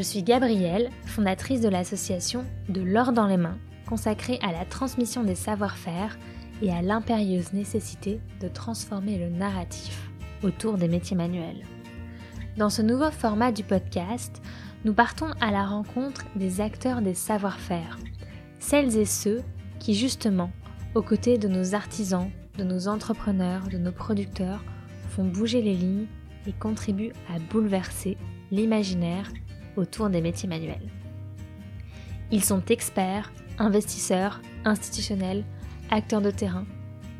Je suis Gabrielle, fondatrice de l'association De l'or dans les mains, consacrée à la transmission des savoir-faire et à l'impérieuse nécessité de transformer le narratif autour des métiers manuels. Dans ce nouveau format du podcast, nous partons à la rencontre des acteurs des savoir-faire, celles et ceux qui justement, aux côtés de nos artisans, de nos entrepreneurs, de nos producteurs, font bouger les lignes et contribuent à bouleverser l'imaginaire autour des métiers manuels. Ils sont experts, investisseurs, institutionnels, acteurs de terrain,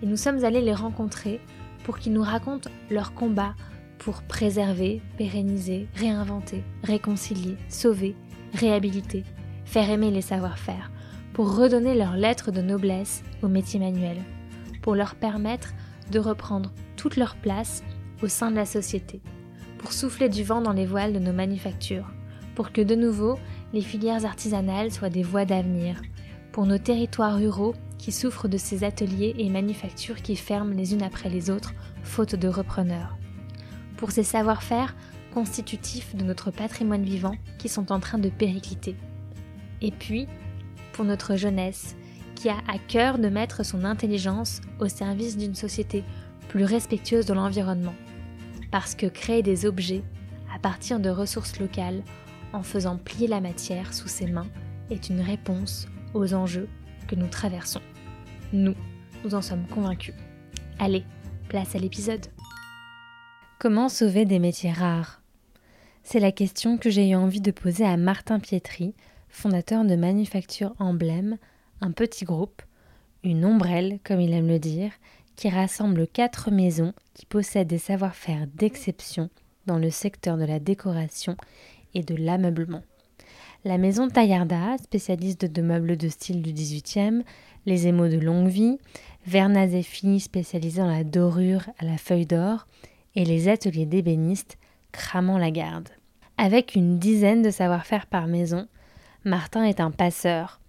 et nous sommes allés les rencontrer pour qu'ils nous racontent leur combat pour préserver, pérenniser, réinventer, réconcilier, sauver, réhabiliter, faire aimer les savoir-faire, pour redonner leur lettre de noblesse aux métiers manuels, pour leur permettre de reprendre toute leur place au sein de la société, pour souffler du vent dans les voiles de nos manufactures, pour que de nouveau les filières artisanales soient des voies d'avenir, pour nos territoires ruraux qui souffrent de ces ateliers et manufactures qui ferment les unes après les autres, faute de repreneurs, pour ces savoir-faire constitutifs de notre patrimoine vivant qui sont en train de péricliter, et puis pour notre jeunesse qui a à cœur de mettre son intelligence au service d'une société plus respectueuse de l'environnement, parce que créer des objets à partir de ressources locales en faisant plier la matière sous ses mains est une réponse aux enjeux que nous traversons. Nous, nous en sommes convaincus. Allez, place à l'épisode. Comment sauver des métiers rares? C'est la question que j'ai eu envie de poser à Martin Pietri, fondateur de Manufacture Emblème, un petit groupe, une ombrelle comme il aime le dire, qui rassemble quatre maisons qui possèdent des savoir-faire d'exception dans le secteur de la décoration et de l'ameublement. La maison Taillarda, spécialiste de meubles de style du XVIIIe, les émaux de longue vie, Vernaz Filles spécialisés dans la dorure à la feuille d'or, et les ateliers d'ébénistes cramant la garde. Avec une dizaine de savoir-faire par maison, Martin est un passeur.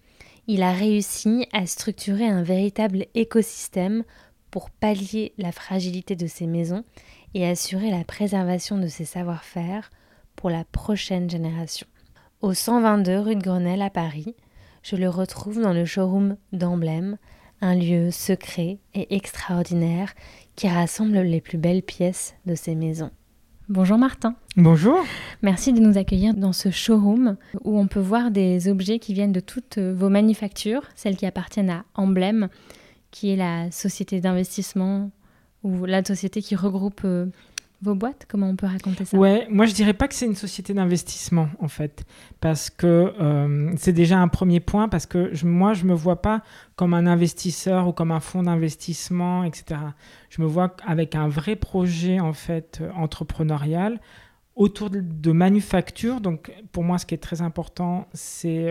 Il a réussi à structurer un véritable écosystème pour pallier la fragilité de ses maisons et assurer la préservation de ses savoir-faire pour la prochaine génération. Au 122 rue de Grenelle à Paris, je le retrouve dans le showroom d'Emblème, un lieu secret et extraordinaire qui rassemble les plus belles pièces de ses maisons. Bonjour Martin. Bonjour. Merci de nous accueillir dans ce showroom où on peut voir des objets qui viennent de toutes vos manufactures, celles qui appartiennent à Emblème, qui est la société d'investissement ou la société qui regroupe euh, vos boîtes Comment on peut raconter ça? Ouais, moi je dirais pas que c'est une société d'investissement en fait, parce que euh, c'est déjà un premier point, parce que moi je me vois pas comme un investisseur ou comme un fonds d'investissement, etc. Je me vois avec un vrai projet en fait euh, entrepreneurial autour de, de manufacture. Donc pour moi ce qui est très important, c'est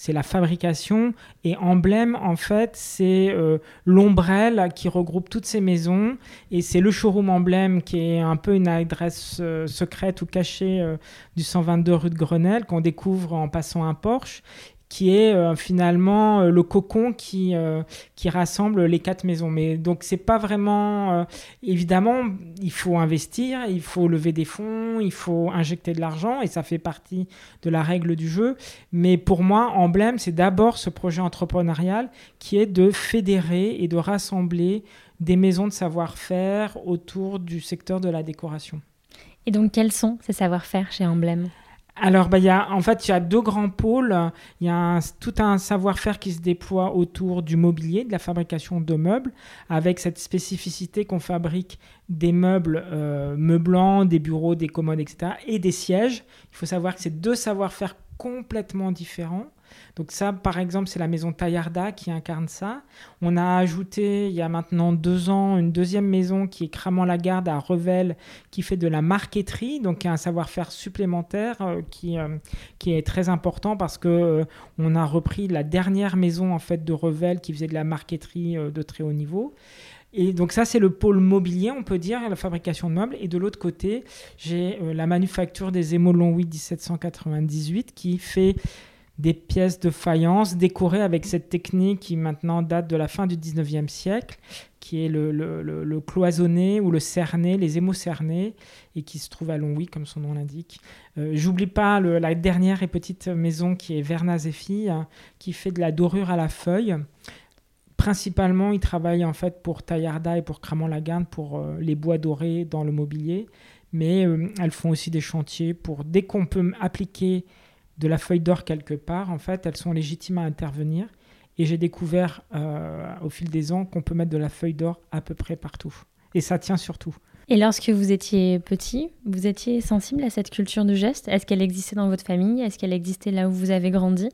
c'est la fabrication. Et emblème, en fait, c'est euh, l'ombrelle qui regroupe toutes ces maisons. Et c'est le showroom emblème qui est un peu une adresse euh, secrète ou cachée euh, du 122 rue de Grenelle qu'on découvre en passant un Porsche qui est euh, finalement euh, le cocon qui, euh, qui rassemble les quatre maisons. Mais donc c'est pas vraiment évidemment il faut investir, il faut lever des fonds, il faut injecter de l'argent et ça fait partie de la règle du jeu. Mais pour moi, emblème, c'est d'abord ce projet entrepreneurial qui est de fédérer et de rassembler des maisons de savoir-faire autour du secteur de la décoration. Et donc quels sont ces savoir-faire chez Emblème? Alors, bah, y a, en fait, il y a deux grands pôles. Il y a tout un savoir-faire qui se déploie autour du mobilier, de la fabrication de meubles, avec cette spécificité qu'on fabrique des meubles euh, meublants, des bureaux, des commodes, etc., et des sièges. Il faut savoir que c'est deux savoir-faire complètement différents. Donc ça, par exemple, c'est la maison Taillarda qui incarne ça. On a ajouté, il y a maintenant deux ans, une deuxième maison qui est Cramant-la-Garde à Revel, qui fait de la marqueterie, donc un savoir-faire supplémentaire euh, qui, euh, qui est très important parce que euh, on a repris la dernière maison en fait de Revel qui faisait de la marqueterie de très haut niveau. Et donc ça, c'est le pôle mobilier, on peut dire, la fabrication de meubles. Et de l'autre côté, j'ai la manufacture des émaux Longwy 1798 qui fait des pièces de faïence décorées avec cette technique qui maintenant date de la fin du 19e siècle, qui est le, cloisonné ou le cerné, les émaux cernés, et qui se trouve à Longwy, comme son nom l'indique. Euh, j'oublie pas la dernière et petite maison qui est Vernaz et qui fait de la dorure à la feuille. Principalement, ils travaillent en fait pour Taillarda et pour Cramont-Lagarde pour euh, les bois dorés dans le mobilier, mais euh, elles font aussi des chantiers pour dès qu'on peut appliquer de la feuille d'or quelque part, en fait, elles sont légitimes à intervenir. Et j'ai découvert euh, au fil des ans qu'on peut mettre de la feuille d'or à peu près partout. Et ça tient surtout. Et lorsque vous étiez petit, vous étiez sensible à cette culture du geste? Est-ce qu'elle existait dans votre famille? Est-ce qu'elle existait là où vous avez grandi?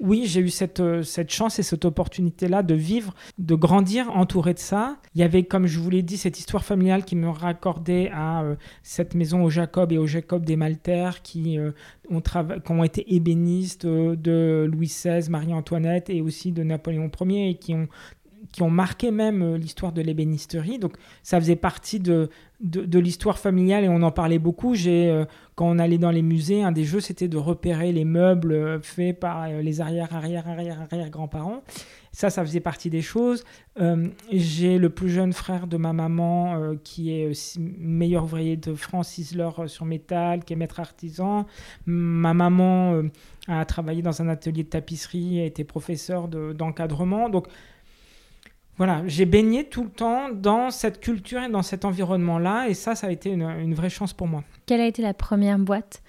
Oui, j'ai eu cette, euh, cette chance et cette opportunité-là de vivre, de grandir entouré de ça. Il y avait, comme je vous l'ai dit, cette histoire familiale qui me raccordait à euh, cette maison au Jacob et au Jacob des Maltaires qui, euh, ont, qui ont été ébénistes de Louis XVI, Marie-Antoinette et aussi de Napoléon Ier et qui ont qui ont marqué même euh, l'histoire de l'ébénisterie. Donc ça faisait partie de, de, l'histoire familiale et on en parlait beaucoup. J'ai, euh, quand on allait dans les musées, un des jeux c'était de repérer les meubles euh, faits par les arrière, arrière, arrière, arrière grands-parents. Ça, ça faisait partie des choses. j'ai le plus jeune frère de ma maman qui est meilleur ouvrier de France, Isler sur métal, qui est maître artisan. Ma maman a travaillé dans un atelier de tapisserie, a été professeur d'encadrement. Donc voilà, j'ai baigné tout le temps dans cette culture et dans cet environnement-là, et ça, ça a été une, vraie chance pour moi. Quelle a été la première boîte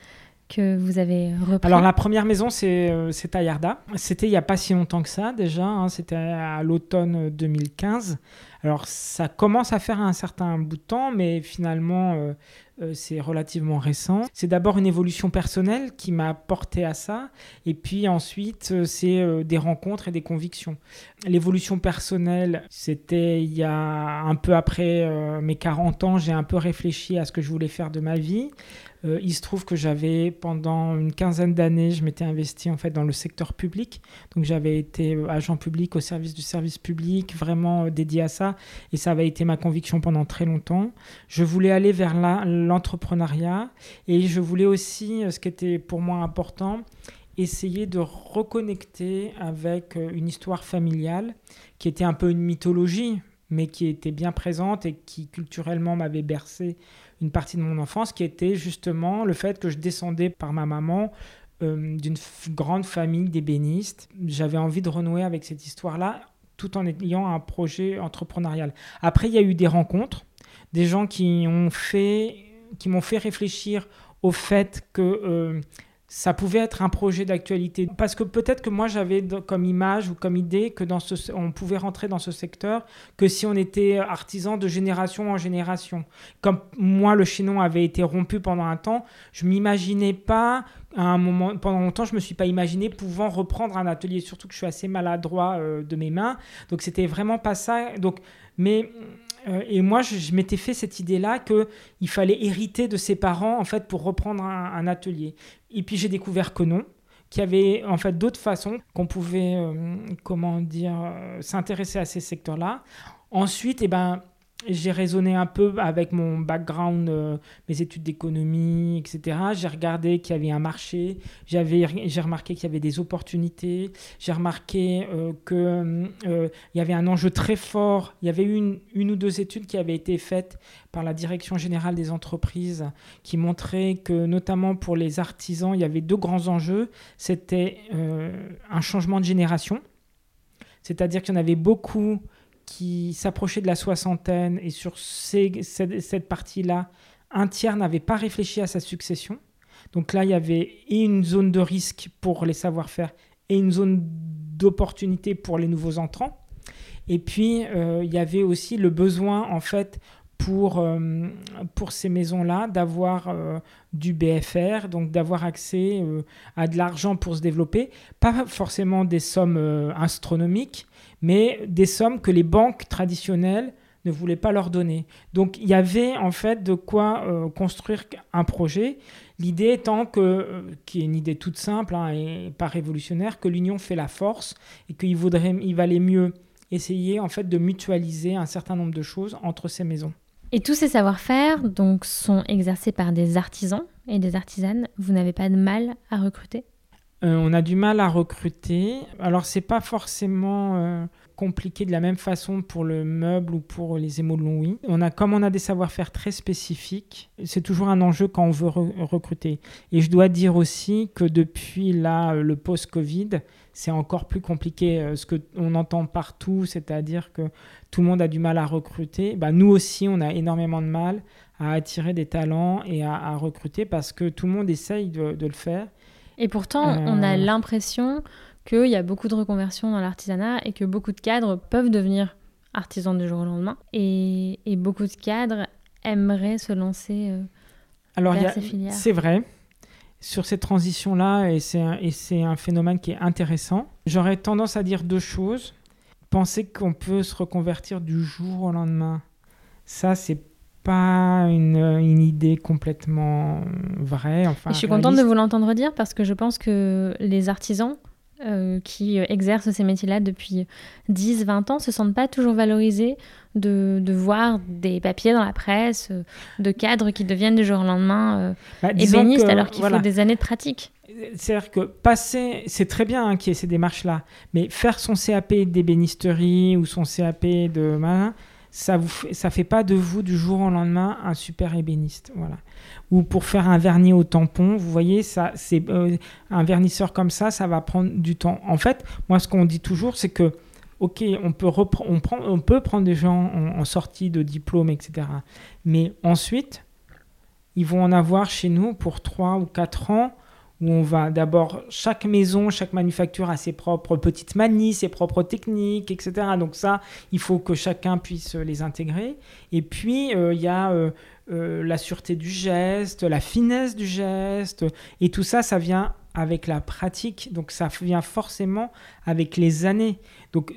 que vous avez repris Alors la première maison, c'est euh, Ayarda. C'était il n'y a pas si longtemps que ça déjà, hein. c'était à l'automne 2015. Alors ça commence à faire un certain bout de temps, mais finalement euh, euh, c'est relativement récent. C'est d'abord une évolution personnelle qui m'a porté à ça, et puis ensuite euh, c'est des rencontres et des convictions. L'évolution personnelle, c'était il y a un peu après mes 40 ans, j'ai un peu réfléchi à ce que je voulais faire de ma vie. Euh, il se trouve que j'avais, pendant une quinzaine d'années, je m'étais investi en fait dans le secteur public. Donc j'avais été euh, agent public au service du service public, vraiment euh, dédié à ça. Et ça avait été ma conviction pendant très longtemps. Je voulais aller vers l'entrepreneuriat et je voulais aussi, ce qui était pour moi important, essayer de reconnecter avec une histoire familiale qui était un peu une mythologie, mais qui était bien présente et qui culturellement m'avait bercé une partie de mon enfance qui était justement le fait que je descendais par ma maman euh, d'une grande famille d'ébénistes. J'avais envie de renouer avec cette histoire-là tout en ayant un projet entrepreneurial. Après, il y a eu des rencontres, des gens qui ont fait, qui m'ont fait réfléchir au fait que euh, ça pouvait être un projet d'actualité. Parce que peut-être que moi, j'avais comme image ou comme idée que dans ce, on pouvait rentrer dans ce secteur que si on était artisan de génération en génération. Comme moi, le chaînon avait été rompu pendant un temps, je m'imaginais pas, à un moment, pendant longtemps, je me suis pas imaginé pouvant reprendre un atelier, surtout que je suis assez maladroit euh, de mes mains. Donc, c'était vraiment pas ça. Donc, mais euh, et moi, je, m'étais fait cette idée-là qu'il fallait hériter de ses parents en fait pour reprendre un, atelier. Et puis j'ai découvert que non, qu'il y avait en fait d'autres façons qu'on pouvait, euh, comment dire, euh, s'intéresser à ces secteurs-là. Ensuite, eh ben, j'ai raisonné un peu avec mon background, euh, mes études d'économie, etc. J'ai regardé qu'il y avait un marché, j'ai remarqué qu'il y avait des opportunités, j'ai remarqué euh, qu'il euh, y avait un enjeu très fort. Il y avait une ou deux études qui avaient été faites par la Direction générale des entreprises qui montraient que notamment pour les artisans, il y avait deux grands enjeux. C'était un changement de génération, c'est-à-dire qu'il y en avait beaucoup qui s'approchait de la soixantaine et sur cette, partie-là, un tiers n'avait pas réfléchi à sa succession. Donc là, il y avait une zone de risque pour les savoir-faire et une zone d'opportunité pour les nouveaux entrants. Et puis, euh, il y avait aussi le besoin, en fait, pour, euh, pour ces maisons-là d'avoir euh, du BFR, donc d'avoir accès à de l'argent pour se développer. Pas forcément des sommes astronomiques, mais des sommes que les banques traditionnelles ne voulaient pas leur donner. Donc il y avait en fait de quoi euh, construire un projet. L'idée étant que, euh, qui est une idée toute simple hein, et pas révolutionnaire, que l'union fait la force et qu'il il valait mieux essayer en fait de mutualiser un certain nombre de choses entre ces maisons. Et tous ces savoir-faire donc sont exercés par des artisans et des artisanes. Vous n'avez pas de mal à recruter? On a du mal à recruter. Alors, c'est pas forcément compliqué de la même façon pour le meuble ou pour les émaux de Longwy. On a, comme on a des savoir-faire très spécifiques, c'est toujours un enjeu quand on veut recruter. Et je dois dire aussi que depuis là, le post-Covid, c'est encore plus compliqué. Euh, ce qu'on entend partout, c'est-à-dire que tout le monde a du mal à recruter. Bah, nous aussi, on a énormément de mal à attirer des talents et à, recruter parce que tout le monde essaye de, le faire. Et pourtant, on a euh, l'impression qu'il y a beaucoup de reconversions dans l'artisanat et que beaucoup de cadres peuvent devenir artisans du jour au lendemain. Et, beaucoup de cadres aimeraient se lancer euh, Alors, vers ces filières. C'est vrai. Sur cette transition-là, et c'est un, un phénomène qui est intéressant, j'aurais tendance à dire deux choses. Penser qu'on peut se reconvertir du jour au lendemain, ça, c'est pas une, une, idée complètement vraie. Enfin, je suis contente de vous l'entendre dire parce que je pense que les artisans euh, qui exercent ces métiers-là depuis 10-20 ans se sentent pas toujours valorisés de, de, voir des papiers dans la presse, euh, de cadres qui deviennent du jour au lendemain euh, bah, ébénistes alors qu'il faut des années de pratique. C'est-à-dire que passer, c'est très bien hein, qu'il y ait ces démarches-là, mais faire son CAP d'ébénisterie ou son CAP de ça ne ça fait pas de vous du jour au lendemain un super ébéniste. Voilà ou pour faire un vernis au tampon. Vous voyez, ça, c'est euh, un vernisseur comme ça, ça va prendre du temps. En fait, moi, ce qu'on dit toujours, c'est que ok, on peut, on, prend, on peut prendre des gens en, sortie de diplôme, etc. Mais ensuite, ils vont en avoir chez nous pour 3 ou 4 ans où on va d'abord, chaque maison, chaque manufacture a ses propres petites manies, ses propres techniques, etc. Donc ça, il faut que chacun puisse les intégrer. Et puis, euh, il y a euh, euh, la sûreté du geste, la finesse du geste, et tout ça, ça vient avec la pratique, donc ça vient forcément avec les années. Donc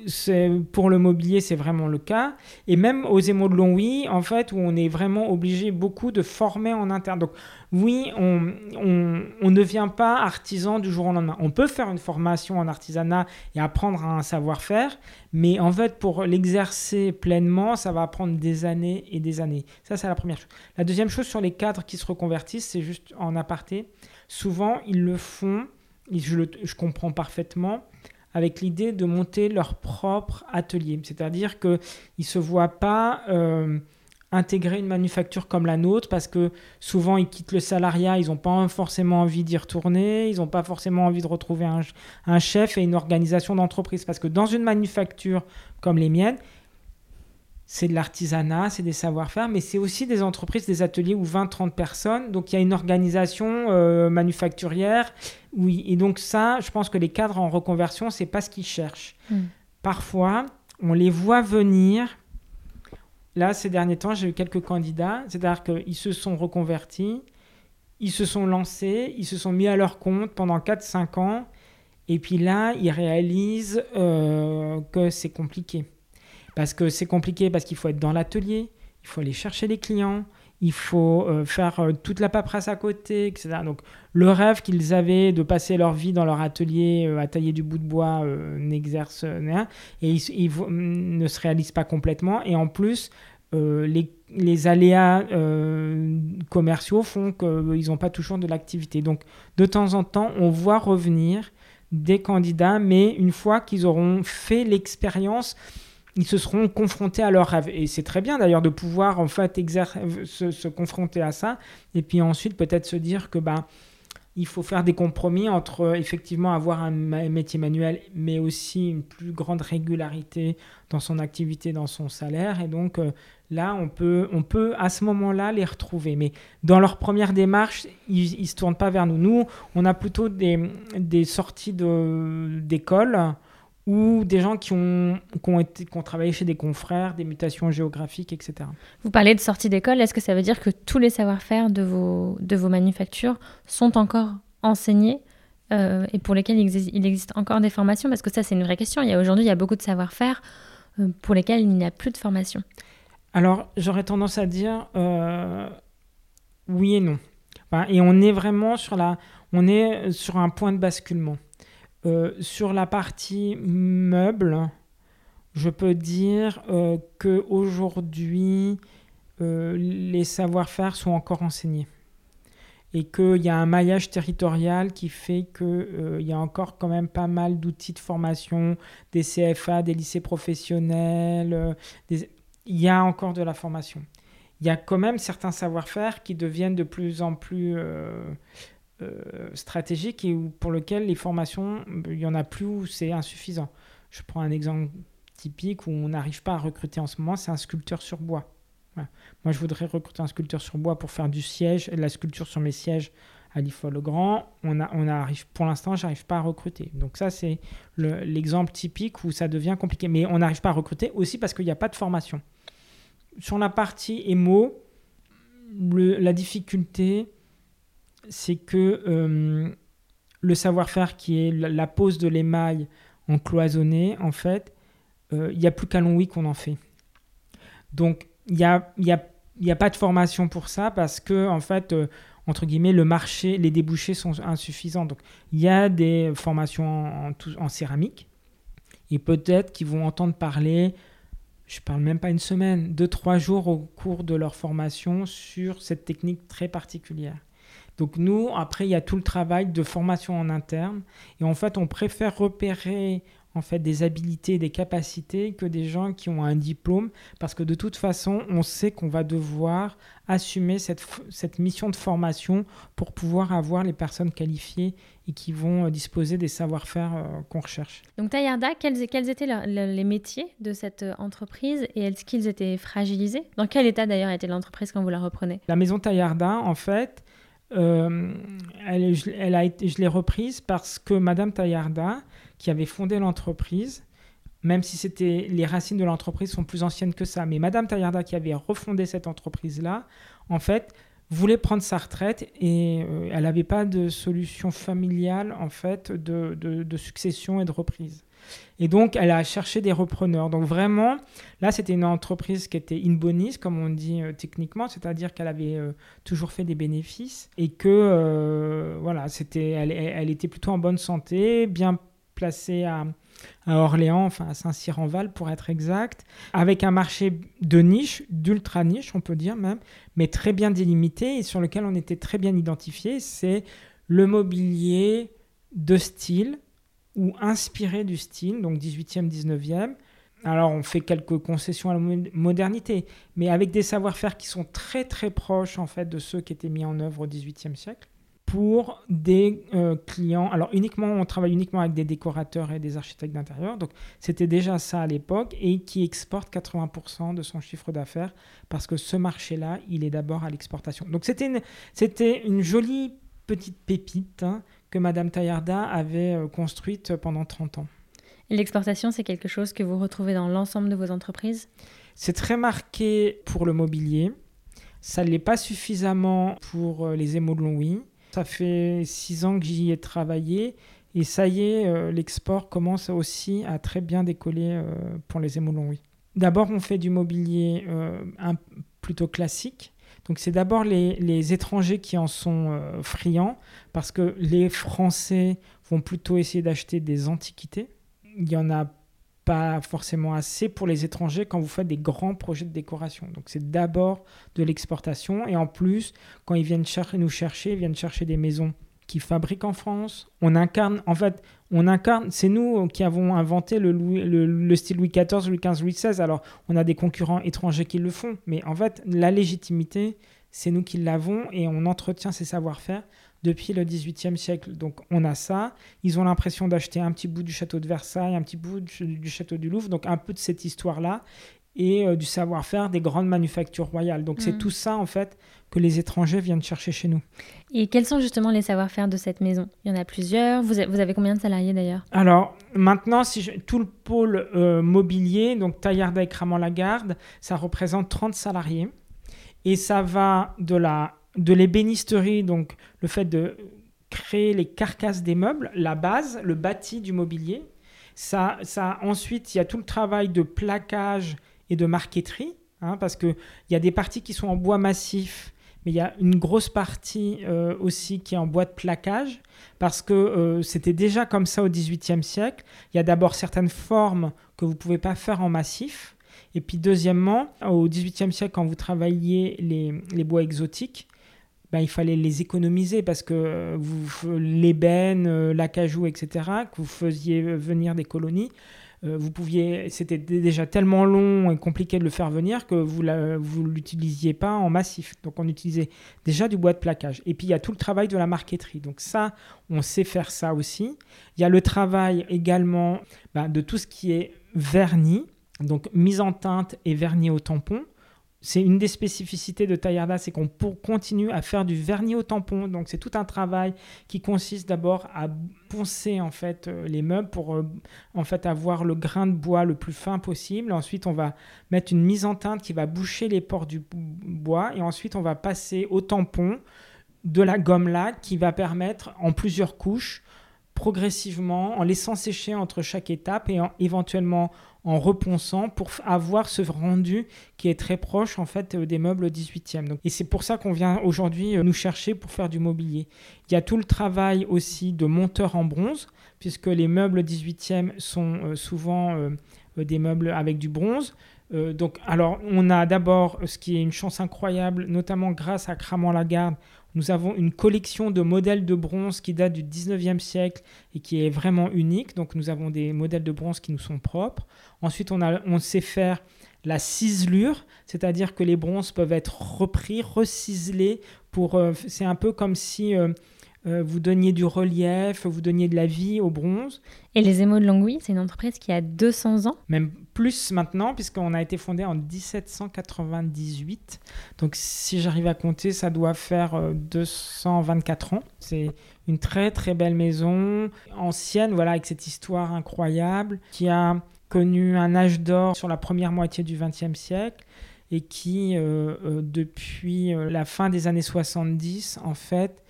pour le mobilier, c'est vraiment le cas. Et même aux émaux de Longwy, en fait, où on est vraiment obligé beaucoup de former en interne. Donc oui, on, on, ne vient pas artisan du jour au lendemain. On peut faire une formation en artisanat et apprendre un savoir-faire, mais en fait, pour l'exercer pleinement, ça va prendre des années et des années. Ça, c'est la première chose. La deuxième chose sur les cadres qui se reconvertissent, c'est juste en aparté. Souvent, ils le font, je, comprends parfaitement, avec l'idée de monter leur propre atelier. C'est-à-dire qu'ils ne se voient pas euh, intégrer une manufacture comme la nôtre parce que souvent ils quittent le salariat, ils n'ont pas forcément envie d'y retourner, ils n'ont pas forcément envie de retrouver un chef et une organisation d'entreprise. Parce que dans une manufacture comme les miennes, c'est de l'artisanat, c'est des savoir-faire, mais c'est aussi des entreprises, des ateliers où 20-30 personnes. Donc il y a une organisation euh, manufacturière. Oui, et donc ça, je pense que les cadres en reconversion, c'est pas ce qu'ils cherchent. Hmm. Parfois, on les voit venir. Là, ces derniers temps, j'ai eu quelques candidats, c'est-à-dire qu'ils se sont reconvertis, ils se sont lancés, ils se sont mis à leur compte pendant 4-5 ans, et puis là, ils réalisent euh, que c'est compliqué. Parce que c'est compliqué, parce qu'il faut être dans l'atelier, il faut aller chercher les clients, il faut euh, faire euh, toute la paperasse à côté, etc. Donc le rêve qu'ils avaient de passer leur vie dans leur atelier euh, à tailler du bout de bois n'exerce rien et ils, ne se réalise pas complètement. Et en plus, les, les, aléas commerciaux font qu'ils n'ont pas toujours de l'activité. Donc de temps en temps, on voit revenir des candidats, mais une fois qu'ils auront fait l'expérience ils se seront confrontés à leurs rêves. Et c'est très bien d'ailleurs de pouvoir en fait se, confronter à ça. Et puis ensuite peut-être se dire que bah, il faut faire des compromis entre effectivement avoir un métier manuel, mais aussi une plus grande régularité dans son activité, dans son salaire. Et donc euh, là, on peut, on peut à ce moment-là les retrouver. Mais dans leur première démarche, ils ne se tournent pas vers nous. Nous, on a plutôt des, des sorties d'école ou des gens qui ont, qui ont, été, qui ont travaillé chez des confrères, des mutations géographiques, etc. Vous parlez de sortie d'école, est-ce que ça veut dire que tous les savoir-faire de vos, de vos manufactures sont encore enseignés euh, et pour lesquels il existe, il existe, encore des formations? Parce que ça, c'est une vraie question. Aujourd'hui, il y a beaucoup de savoir-faire euh, pour lesquels il n'y a plus de formation. Alors, j'aurais tendance à dire euh, oui et non. et on est vraiment sur, la, on est sur un point de basculement. Euh, sur la partie meuble, je peux dire euh, qu'aujourd'hui, euh, les savoir-faire sont encore enseignés. et qu'il y a un maillage territorial qui fait qu'il euh, y a encore quand même pas mal d'outils de formation, des CFA, des lycées professionnels, il y a encore de la formation. Il y a quand même certains savoir-faire qui deviennent de plus en plus euh, stratégiques et pour lesquels les formations, il n'y en a plus ou c'est insuffisant. Je prends un exemple typique où on n'arrive pas à recruter en ce moment, c'est un sculpteur sur bois. Moi, je voudrais recruter un sculpteur sur bois pour faire du siège, de la sculpture sur mes sièges à l'IFO-le-Grand. On, on pour l'instant, j'arrive pas à recruter. Donc ça, c'est l'exemple typique où ça devient compliqué. Mais on n'arrive pas à recruter aussi parce qu'il n'y a pas de formation. Sur la partie émo, la difficulté, c'est que euh, le savoir-faire qui est la, pose de l'émail en cloisonné, en fait, euh, il n'y a plus qu'à Longwy qu'on en fait. Donc, il n'y a, y a, pas de formation pour ça parce que, en fait, euh, entre guillemets, le marché, les débouchés sont insuffisants. Donc, il y a des formations en, céramique et peut-être qu'ils vont entendre parler, je parle même pas une semaine, deux, trois jours au cours de leur formation sur cette technique très particulière. Donc nous, après, il y a tout le travail de formation en interne. Et en fait, on préfère repérer en fait des habilités, des capacités que des gens qui ont un diplôme, parce que de toute façon, on sait qu'on va devoir assumer cette, cette mission de formation pour pouvoir avoir les personnes qualifiées et qui vont euh, disposer des savoir-faire euh, qu'on recherche. Donc Tayarda, quels, quels étaient les métiers de cette euh, entreprise et est-ce qu'ils étaient fragilisés? Dans quel état d'ailleurs était l'entreprise quand vous la reprenez? La maison Tayarda, en fait, elle, elle, a été, je l'ai reprise parce que Madame Tayarda, qui avait fondé l'entreprise, même si c'était les racines de l'entreprise sont plus anciennes que ça. Mais Madame Tayarda, qui avait refondé cette entreprise-là, en fait, voulait prendre sa retraite et euh, elle n'avait pas de solution familiale, en fait, de, succession et de reprise. Et donc, elle a cherché des repreneurs. Donc, vraiment, là, c'était une entreprise qui était in bonis, comme on dit euh, techniquement, c'est-à-dire qu'elle avait euh, toujours fait des bénéfices et que, voilà, c'était, elle, était plutôt en bonne santé, bien placé à, Orléans, enfin à Saint-Cyr-en-Val pour être exact, avec un marché de niche, d'ultra niche, on peut dire même, mais très bien délimité et sur lequel on était très bien identifié. C'est le mobilier de style ou inspiré du style, donc 18e, 19e. Alors on fait quelques concessions à la modernité, mais avec des savoir-faire qui sont très très proches en fait de ceux qui étaient mis en œuvre au 18e siècle pour des euh, clients. Alors uniquement, on travaille uniquement avec des décorateurs et des architectes d'intérieur. Donc c'était déjà ça à l'époque et qui exporte 80% de son chiffre d'affaires parce que ce marché-là, il est d'abord à l'exportation. Donc c'était une, c'était une jolie petite pépite hein, que Madame Tayarda avait euh, construite pendant 30 ans. L'exportation, c'est quelque chose que vous retrouvez dans l'ensemble de vos entreprises? C'est très marqué pour le mobilier. Ça ne l'est pas suffisamment pour euh, les émaux de Longwy. Ça fait six ans que j'y ai travaillé et ça y est, euh, l'export commence aussi à très bien décoller euh, pour les émoulons, oui. D'abord, on fait du mobilier euh, un, plutôt classique. Donc, c'est d'abord les, les, étrangers qui en sont friands parce que les Français vont plutôt essayer d'acheter des antiquités. Il y en a pas forcément assez pour les étrangers quand vous faites des grands projets de décoration. Donc c'est d'abord de l'exportation et en plus quand ils viennent nous chercher, ils viennent chercher des maisons qui fabriquent en France. On incarne, en fait, on incarne, c'est nous qui avons inventé le, le, style Louis XIV, Louis XV, Louis XVI. Alors on a des concurrents étrangers qui le font, mais en fait la légitimité, c'est nous qui l'avons et on entretient ces savoir-faire depuis le XVIIIe siècle. Donc on a ça. Ils ont l'impression d'acheter un petit bout du château de Versailles, un petit bout du, château du Louvre, donc un peu de cette histoire-là et euh, du savoir-faire des grandes manufactures royales. Donc c'est mm. tout ça en fait que les étrangers viennent chercher chez nous. Et quels sont justement les savoir-faire de cette maison? Il y en a plusieurs. Vous, avez combien de salariés d'ailleurs? Alors maintenant, si tout le pôle euh, mobilier, donc Taillarda et Cramant-Lagarde, ça représente 30 salariés. Et ça va de la de l'ébénisterie, donc le fait de créer les carcasses des meubles, la base, le bâti du mobilier. Ça, ça, ensuite, il y a tout le travail de plaquage et de marqueterie, hein, parce qu'il y a des parties qui sont en bois massif, mais il y a une grosse partie euh, aussi qui est en bois de plaquage, parce que euh, c'était déjà comme ça au XVIIIe siècle. Il y a d'abord certaines formes que vous ne pouvez pas faire en massif. Et puis deuxièmement, au XVIIIe siècle, quand vous travailliez les, les bois exotiques, ben, il fallait les économiser parce que vous, l'ébène, l'acajou, etc., que vous faisiez venir des colonies, euh, vous pouviez, c'était déjà tellement long et compliqué de le faire venir que vous ne vous l'utilisiez pas en massif. Donc on utilisait déjà du bois de plaquage. Et puis il y a tout le travail de la marqueterie. Donc ça, on sait faire ça aussi. Il y a le travail également bah, de tout ce qui est vernis, donc mise en teinte et vernis au tampon c'est une des spécificités de Tayarda, c'est qu'on continue à faire du vernis au tampon. Donc c'est tout un travail qui consiste d'abord à poncer en fait euh, les meubles pour euh, en fait avoir le grain de bois le plus fin possible. Ensuite on va mettre une mise en teinte qui va boucher les pores du bois et ensuite on va passer au tampon de la gomme laque qui va permettre en plusieurs couches progressivement en laissant sécher entre chaque étape et éventuellement en reponçant pour avoir ce rendu qui est très proche en fait euh, des meubles 18e. Donc, et c'est pour ça qu'on vient aujourd'hui euh, nous chercher pour faire du mobilier. Il y a tout le travail aussi de monteur en bronze, puisque les meubles 18e sont euh, souvent des meubles avec du bronze. donc, alors, on a d'abord ce qui est une chance incroyable, notamment grâce à Cramant Lagarde, nous avons une collection de modèles de bronze qui date du 19e siècle et qui est vraiment unique. Donc nous avons des modèles de bronze qui nous sont propres. Ensuite, on, sait faire la ciselure, c'est-à-dire que les bronzes peuvent être repris, reciselés. Pour, euh, c'est un peu comme si euh, euh, vous donniez du relief, vous donniez de la vie au bronze. Et les Émaux de Longwy, c'est une entreprise qui a 200 ans Même plus maintenant, puisqu'on a été fondé en 1798. Donc si j'arrive à compter, ça doit faire 224 euh, ans. C'est une très très belle maison, ancienne, voilà, avec cette histoire incroyable, qui a connu un âge d'or sur la première moitié du XXe siècle et qui, euh, depuis la fin des années 70, en fait,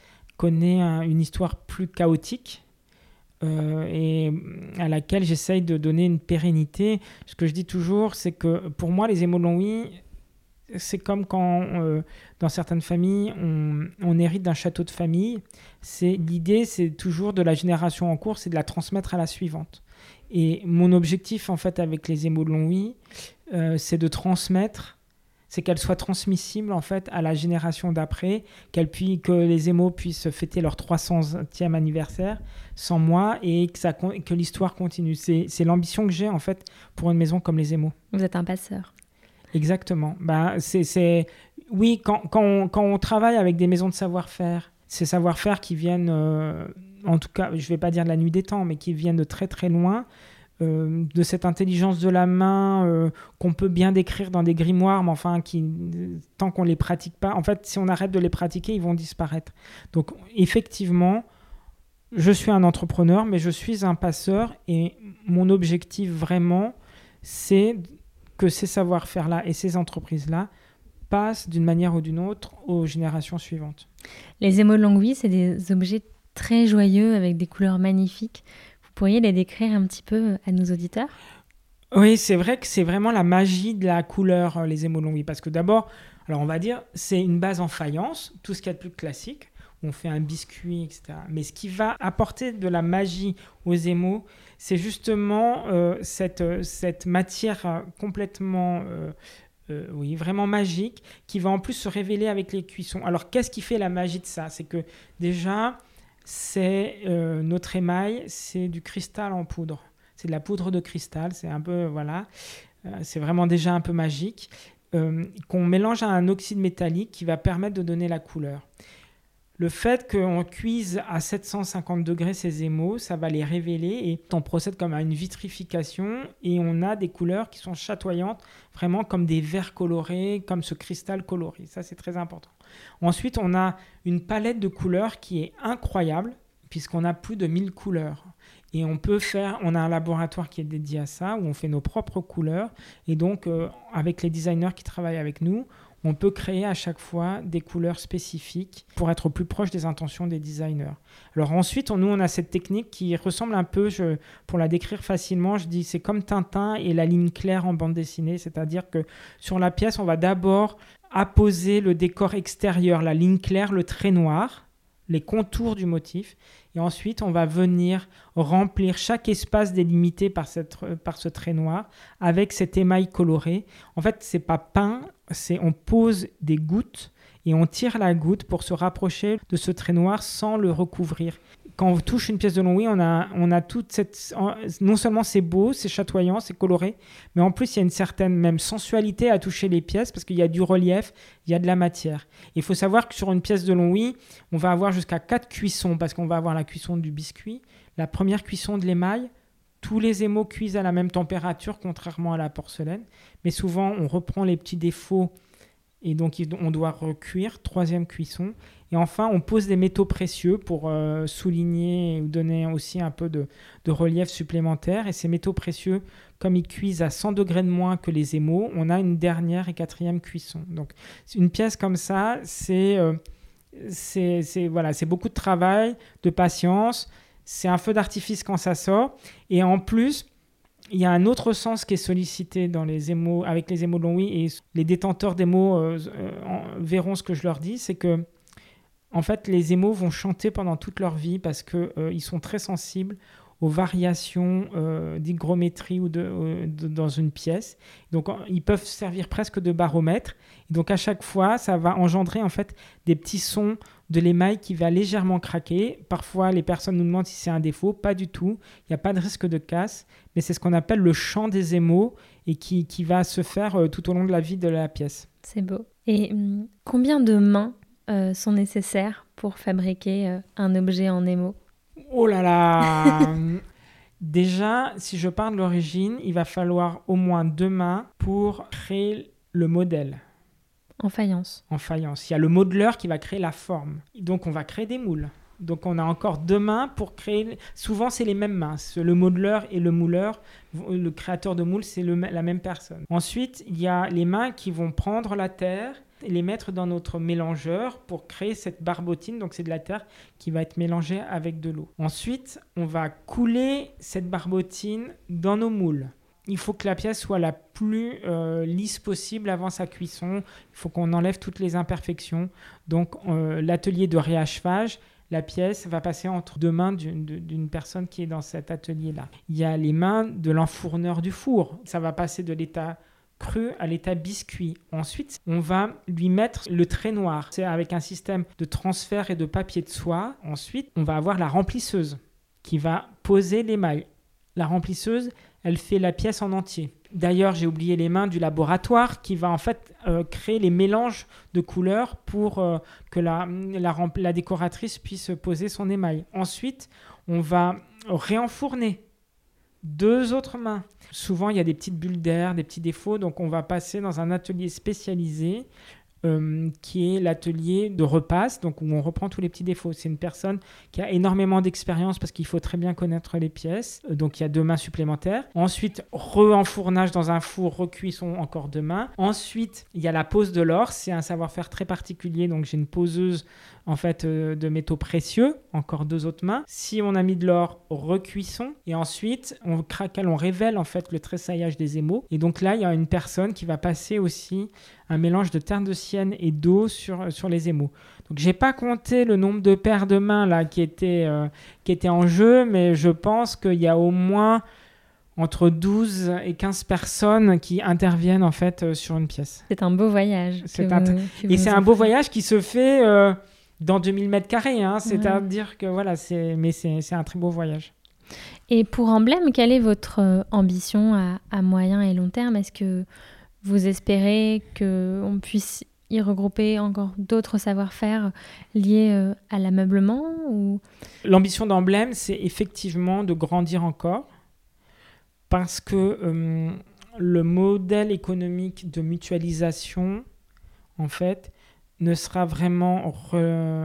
connaît une histoire plus chaotique euh, et à laquelle j'essaye de donner une pérennité. Ce que je dis toujours, c'est que pour moi, les Longwy, c'est comme quand, euh, dans certaines familles, on, hérite d'un château de famille. C'est l'idée, c'est toujours de la génération en cours, c'est de la transmettre à la suivante. Et mon objectif, en fait, avec les Longwy, euh, c'est de transmettre c'est qu'elle soit transmissible en fait à la génération d'après, qu'elle puis que les émaux puissent fêter leur 300e anniversaire sans moi et que, ça, que l'histoire continue. C'est, l'ambition que j'ai en fait pour une maison comme les émaux. Vous êtes un passeur. Exactement. Bah, c'est, Oui, quand, quand, on, quand, on, travaille avec des maisons de savoir-faire, ces savoir-faire qui viennent, euh, en tout cas, je ne vais pas dire de la nuit des temps, mais qui viennent de très très loin, euh, de cette intelligence de la main euh, qu'on peut bien décrire dans des grimoires, mais enfin, qui, tant qu'on ne les pratique pas, en fait, si on arrête de les pratiquer, ils vont disparaître. Donc, effectivement, je suis un entrepreneur, mais je suis un passeur, et mon objectif vraiment, c'est que ces savoir-faire-là et ces entreprises-là passent d'une manière ou d'une autre aux générations suivantes. Les émaux de c'est des objets très joyeux avec des couleurs magnifiques pourriez les décrire un petit peu à nos auditeurs? Oui, c'est vrai que c'est vraiment la magie de la couleur, euh, les émaux longuis. Parce que d'abord, alors on va dire, c'est une base en faïence, tout ce qu'il y a de plus classique. On fait un biscuit, etc. Mais ce qui va apporter de la magie aux émaux, c'est justement euh, cette, euh, cette matière complètement oui, vraiment magique, qui va en plus se révéler avec les cuissons. Alors, qu'est-ce qui fait la magie de ça? C'est que déjà, c'est euh, notre émail, c'est du cristal en poudre. C'est de la poudre de cristal, c'est un peu, voilà, euh, c'est vraiment déjà un peu magique, euh, qu'on mélange à un oxyde métallique qui va permettre de donner la couleur. Le fait qu'on cuise à 750 degrés ces émaux, ça va les révéler et on procède comme à une vitrification et on a des couleurs qui sont chatoyantes, vraiment comme des verres colorés, comme ce cristal coloré. Ça, c'est très important. Ensuite, on a une palette de couleurs qui est incroyable, puisqu'on a plus de 1000 couleurs. Et on peut faire, on a un laboratoire qui est dédié à ça, où on fait nos propres couleurs. Et donc, euh, avec les designers qui travaillent avec nous, on peut créer à chaque fois des couleurs spécifiques pour être au plus proche des intentions des designers. Alors ensuite, nous, on a cette technique qui ressemble un peu, pour la décrire facilement, je dis c'est comme Tintin et la ligne claire en bande dessinée, c'est-à-dire que sur la pièce, on va d'abord apposer le décor extérieur, la ligne claire, le trait noir, les contours du motif. Et ensuite, on va venir remplir chaque espace délimité par, cette, par ce trait noir avec cet émail coloré. En fait, c'est pas peint, c'est on pose des gouttes et on tire la goutte pour se rapprocher de ce trait noir sans le recouvrir quand on touche une pièce de Longwy, on a, on a toute cette. Non seulement c'est beau, c'est chatoyant, c'est coloré, mais en plus il y a une certaine même sensualité à toucher les pièces parce qu'il y a du relief, il y a de la matière. Il faut savoir que sur une pièce de Longwy, on va avoir jusqu'à quatre cuissons parce qu'on va avoir la cuisson du biscuit, la première cuisson de l'émail. Tous les émaux cuisent à la même température, contrairement à la porcelaine. Mais souvent, on reprend les petits défauts et donc on doit recuire, troisième cuisson. Et enfin, on pose des métaux précieux pour euh, souligner ou donner aussi un peu de, relief supplémentaire. Et ces métaux précieux, comme ils cuisent à 100 degrés de moins que les émaux, on a une dernière et quatrième cuisson. Donc une pièce comme ça, c'est euh, c'est voilà, beaucoup de travail, de patience. C'est un feu d'artifice quand ça sort. Et en plus, il y a un autre sens qui est sollicité dans les émaux, avec les émaux de et les détenteurs d'émaux euh, verront ce que je leur dis, c'est que en fait, les émaux vont chanter pendant toute leur vie parce qu'ils euh, sont très sensibles aux variations euh, d'hygrométrie ou de, dans une pièce. Donc, ils peuvent servir presque de baromètre. donc, à chaque fois, ça va engendrer en fait des petits sons de l'émail qui va légèrement craquer. Parfois, les personnes nous demandent si c'est un défaut. Pas du tout. Il n'y a pas de risque de casse. Mais c'est ce qu'on appelle le chant des émaux et qui, qui va se faire euh, tout au long de la vie de la pièce. C'est beau. Et hum, combien de mains euh, sont nécessaires pour fabriquer euh, un objet en émo Oh là là Déjà, si je parle de l'origine, il va falloir au moins deux mains pour créer le modèle. En faïence. En faïence. Il y a le modeleur qui va créer la forme. Donc on va créer des moules. Donc on a encore deux mains pour créer. Souvent c'est les mêmes mains. Le modeleur et le mouleur, le créateur de moule, c'est la même personne. Ensuite, il y a les mains qui vont prendre la terre les mettre dans notre mélangeur pour créer cette barbotine. Donc c'est de la terre qui va être mélangée avec de l'eau. Ensuite, on va couler cette barbotine dans nos moules. Il faut que la pièce soit la plus euh, lisse possible avant sa cuisson. Il faut qu'on enlève toutes les imperfections. Donc euh, l'atelier de réachevage, la pièce va passer entre deux mains d'une personne qui est dans cet atelier-là. Il y a les mains de l'enfourneur du four. Ça va passer de l'état cru à l'état biscuit. Ensuite, on va lui mettre le trait noir. C'est avec un système de transfert et de papier de soie. Ensuite, on va avoir la remplisseuse qui va poser l'émail. La remplisseuse, elle fait la pièce en entier. D'ailleurs, j'ai oublié les mains du laboratoire qui va en fait euh, créer les mélanges de couleurs pour euh, que la, la, la décoratrice puisse poser son émail. Ensuite, on va réenfourner deux autres mains. Souvent, il y a des petites bulles d'air, des petits défauts, donc on va passer dans un atelier spécialisé euh, qui est l'atelier de repasse, donc où on reprend tous les petits défauts. C'est une personne qui a énormément d'expérience parce qu'il faut très bien connaître les pièces, euh, donc il y a deux mains supplémentaires. Ensuite, re-enfournage dans un four, recuisson encore deux mains. Ensuite, il y a la pose de l'or, c'est un savoir-faire très particulier, donc j'ai une poseuse en fait euh, de métaux précieux, encore deux autres mains. Si on a mis de l'or, recuisson et ensuite on craquelle, on révèle en fait le tressaillage des émaux. Et donc là, il y a une personne qui va passer aussi un mélange de terre de sienne et d'eau sur, sur les émaux. Donc j'ai pas compté le nombre de paires de mains là qui étaient, euh, qui étaient en jeu, mais je pense qu'il y a au moins entre 12 et 15 personnes qui interviennent en fait euh, sur une pièce. C'est un beau voyage. et c'est un beau voyage qui se fait dans 2000 mètres carrés. Hein, C'est-à-dire que voilà, c'est, mais c'est, un très beau voyage. Et pour Emblème, quelle est votre euh, ambition à, moyen et long terme? Est-ce que vous espérez qu'on puisse y regrouper encore d'autres savoir-faire liés euh, à l'ameublement ou... L'ambition d'Emblème, c'est effectivement de grandir encore parce que euh, le modèle économique de mutualisation, en fait, ne sera vraiment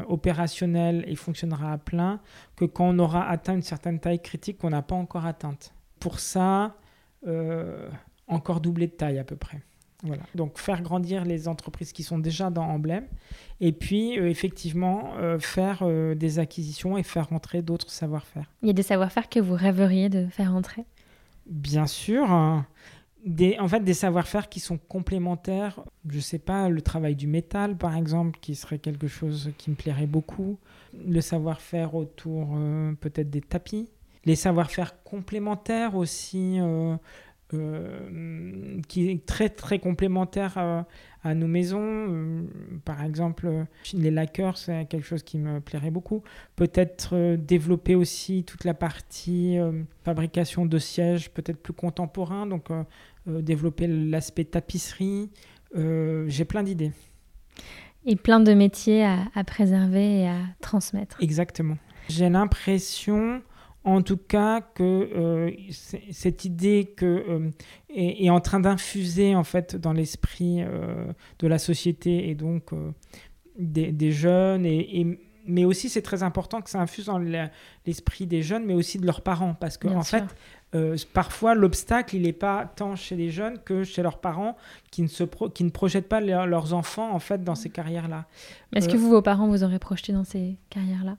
opérationnel et fonctionnera à plein que quand on aura atteint une certaine taille critique qu'on n'a pas encore atteinte. Pour ça, euh, encore doubler de taille à peu près. Voilà. Donc faire grandir les entreprises qui sont déjà dans Emblème et puis euh, effectivement euh, faire des acquisitions et faire rentrer d'autres savoir-faire. Il y a des savoir-faire que vous rêveriez de faire rentrer? Bien sûr. Hein en fait, des savoir-faire qui sont complémentaires. Je sais pas, le travail du métal, par exemple, qui serait quelque chose qui me plairait beaucoup. Le savoir-faire autour euh, peut-être des tapis. Les savoir-faire complémentaires aussi, euh, euh, qui est très très complémentaire à, nos maisons. par exemple, les laqueurs, c'est quelque chose qui me plairait beaucoup. Peut-être développer aussi toute la partie fabrication de sièges, peut-être plus contemporain. Donc euh, développer l'aspect tapisserie. Euh, j'ai plein d'idées. Et plein de métiers à, préserver et à transmettre. Exactement. J'ai l'impression, en tout cas, que euh, cette idée que, est, en train d'infuser en fait dans l'esprit de la société et donc des, jeunes et, mais aussi c'est très important que ça infuse dans l'esprit des jeunes, mais aussi de leurs parents, parce que en fait, euh, parfois, l'obstacle, il n'est pas tant chez les jeunes que chez leurs parents qui ne, se qui ne projettent pas leurs enfants en fait dans ces carrières-là. Est-ce que euh, vous, vos parents, vous aurez projeté dans ces carrières-là?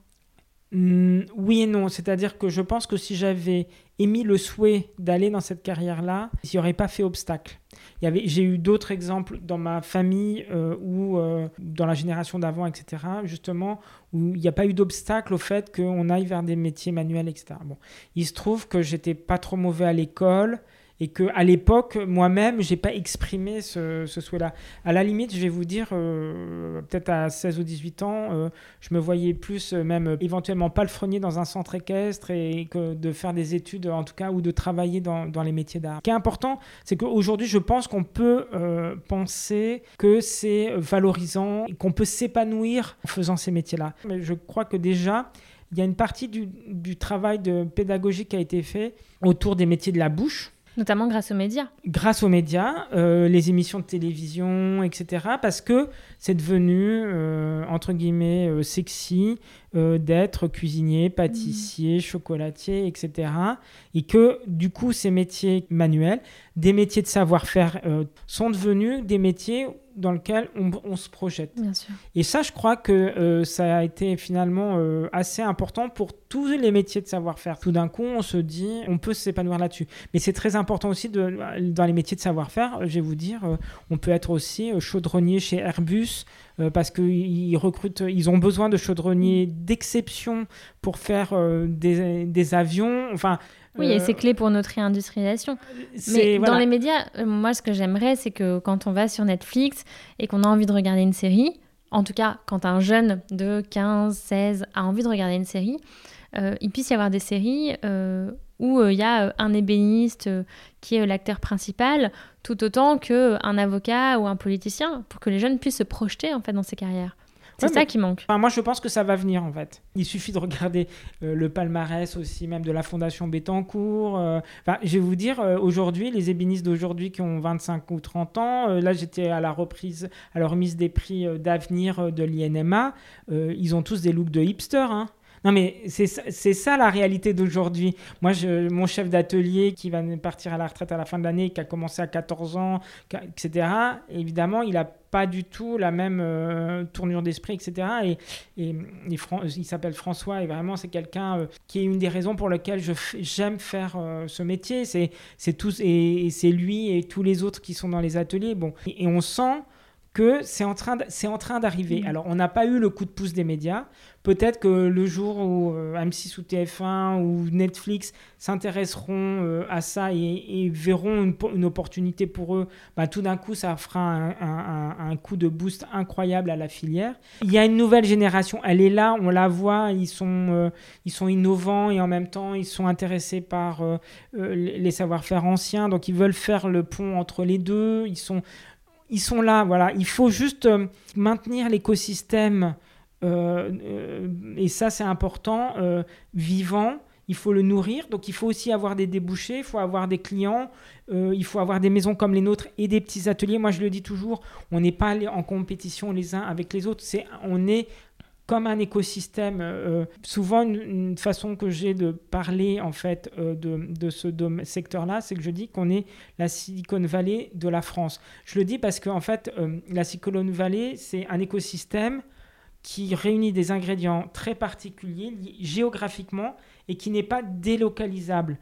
Hmm, Oui et non. C'est-à-dire que je pense que si j'avais émis le souhait d'aller dans cette carrière-là, il n'y aurait pas fait obstacle. J'ai eu d'autres exemples dans ma famille euh, ou euh, dans la génération d'avant, etc., justement, où il n'y a pas eu d'obstacle au fait qu'on aille vers des métiers manuels, etc. Bon, il se trouve que j'étais pas trop mauvais à l'école, et que à l'époque moi-même j'ai pas exprimé ce, souhait-là. À la limite, je vais vous dire euh, peut-être à 16 ou 18 ans, euh, je me voyais plus euh, même éventuellement palefrenier dans un centre équestre et que de faire des études en tout cas ou de travailler dans, les métiers d'art. Ce qui est important, c'est qu'aujourd'hui je pense qu'on peut penser que c'est valorisant, qu'on peut s'épanouir en faisant ces métiers-là. Mais je crois que déjà il y a une partie du, du travail de pédagogie qui a été fait autour des métiers de la bouche Notamment grâce aux médias. Grâce aux médias, euh, les émissions de télévision, etc. Parce que c'est devenu, euh, entre guillemets, euh, sexy d'être cuisinier, pâtissier, mmh. chocolatier, etc. Et que, du coup, ces métiers manuels, des métiers de savoir-faire, sont devenus des métiers dans lequel on, se projette. Bien sûr. Et ça, je crois que euh, ça a été finalement euh, assez important pour tous les métiers de savoir-faire. Tout d'un coup, on se dit, on peut s'épanouir là-dessus. Mais c'est très important aussi de, dans les métiers de savoir-faire, je vais vous dire, euh, on peut être aussi chaudronnier chez Airbus, parce qu'ils recrutent, ils ont besoin de chaudronniers d'exception pour faire des, des, avions. Enfin, oui, et c'est clé pour notre réindustrialisation. Mais dans les médias, euh, moi, ce que j'aimerais, c'est que quand on va sur Netflix et qu'on a envie de regarder une série, en tout cas, quand un jeune de 15, 16 a envie de regarder une série, euh, il puisse y avoir des séries euh, où il y a un ébéniste qui est l'acteur principal, tout autant qu'un avocat ou un politicien, pour que les jeunes puissent se projeter en fait dans ces carrières. C'est ça qui manque. moi, je pense que ça va venir en fait. Il suffit de regarder euh, le palmarès aussi, même de la Fondation Bettencourt. Euh, enfin, je vais vous dire, euh, aujourd'hui, les ébénistes d'aujourd'hui qui ont 25 ou 30 ans, là, j'étais à la reprise, à la remise des prix d'avenir de l'INMA. ils ont tous des looks de hipster. Hein. Non, mais c'est ça la réalité d'aujourd'hui. Moi, mon chef d'atelier qui va partir à la retraite à la fin de l'année, qui a commencé à 14 ans, etc., évidemment, il n'a pas du tout la même euh, tournure d'esprit, etc. Et, et, il s'appelle François, et vraiment, c'est quelqu'un euh, qui est une des raisons pour lesquelles j'aime faire euh, ce métier. C'est tous, et, c'est lui et tous les autres qui sont dans les ateliers. Bon, et on sent que c'est en train d'arriver. Mmh. Alors, on n'a pas eu le coup de pouce des médias. Peut-être que le jour où euh, M6 ou TF1 ou Netflix s'intéresseront euh, à ça et, verront une, opportunité pour eux, bah, tout d'un coup, ça fera un, coup de boost incroyable à la filière. Il y a une nouvelle génération, elle est là, on la voit, ils sont, euh, ils sont innovants et en même temps, ils sont intéressés par les savoir-faire anciens, donc ils veulent faire le pont entre les deux. Ils sont ils sont là, voilà. Il faut juste euh, maintenir l'écosystème, euh, euh, et ça c'est important, vivant. Il faut le nourrir, donc il faut aussi avoir des débouchés, il faut avoir des clients, il faut avoir des maisons comme les nôtres et des petits ateliers. Moi je le dis toujours, on n'est pas en compétition les uns avec les autres, c'est on est comme un écosystème. Euh, souvent, une, façon que j'ai de parler en fait euh, de, ce secteur-là, c'est que je dis qu'on est la Silicon Valley de la France. Je le dis parce qu'en fait, euh, la Silicon Valley, c'est un écosystème qui réunit des ingrédients très particuliers géographiquement et qui n'est pas délocalisable.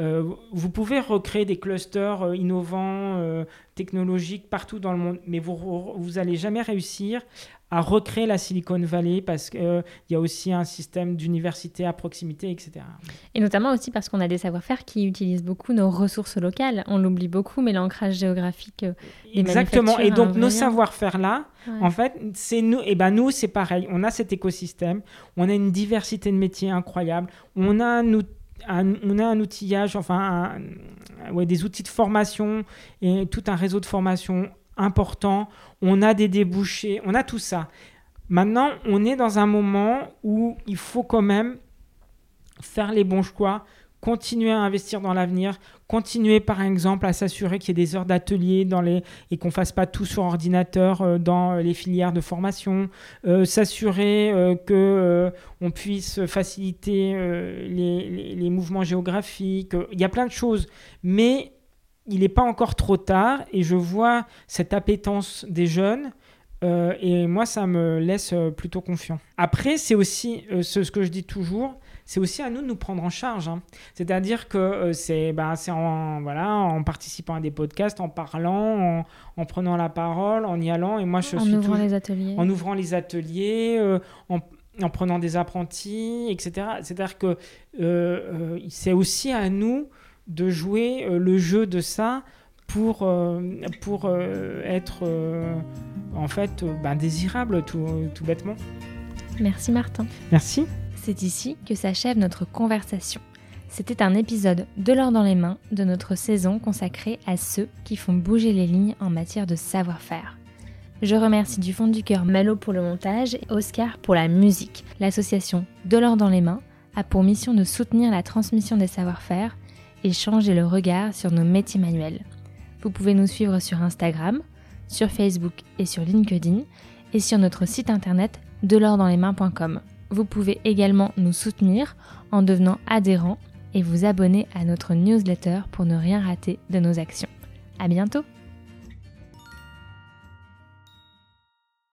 Euh, vous pouvez recréer des clusters euh, innovants, euh, technologiques partout dans le monde, mais vous vous allez jamais réussir à recréer la Silicon Valley parce qu'il y a aussi un système d'université à proximité, etc. Et notamment aussi parce qu'on a des savoir-faire qui utilisent beaucoup nos ressources locales. On l'oublie beaucoup, mais l'ancrage géographique des Exactement. Et donc nos savoir-faire là, en fait, c'est nous. Et ben nous, c'est pareil. On a cet écosystème. On a une diversité de métiers incroyable. On a nous on a un outillage, enfin ouais, des outils de formation et tout un réseau de formation important. On a des débouchés, on a tout ça. Maintenant, on est dans un moment où il faut quand même faire les bons choix, continuer à investir dans l'avenir, continuer par exemple à s'assurer qu'il y ait des heures d'atelier dans les et qu'on fasse pas tout sur ordinateur euh, dans les filières de formation, euh, s'assurer euh, que on puisse faciliter les, les, mouvements géographiques. Il y a plein de choses, mais il n'est pas encore trop tard et je vois cette appétence des jeunes. et moi, ça me laisse plutôt confiant. Après, c'est aussi ce, que je dis toujours, c'est aussi à nous de nous prendre en charge. Hein. C'est-à-dire que euh, c'est bah, en, voilà, en participant à des podcasts, en parlant, en, prenant la parole, en y allant. Et moi, je en ouvrant les ateliers. En ouvrant les ateliers, euh, en, prenant des apprentis, etc. C'est-à-dire que euh, c'est aussi à nous de jouer le jeu de ça pour, pour être en fait bah, désirable tout, tout bêtement. Merci Martin. Merci. C'est ici que s'achève notre conversation. C'était un épisode de l'or dans les mains de notre saison consacrée à ceux qui font bouger les lignes en matière de savoir-faire. Je remercie du fond du cœur Malo pour le montage et Oscar pour la musique. L'association De l'or dans les mains a pour mission de soutenir la transmission des savoir-faire et changer le regard sur nos métiers manuels. Vous pouvez nous suivre sur Instagram, sur Facebook et sur LinkedIn et sur notre site internet delordanslesmains.com. Vous pouvez également nous soutenir en devenant adhérent et vous abonner à notre newsletter pour ne rien rater de nos actions. À bientôt!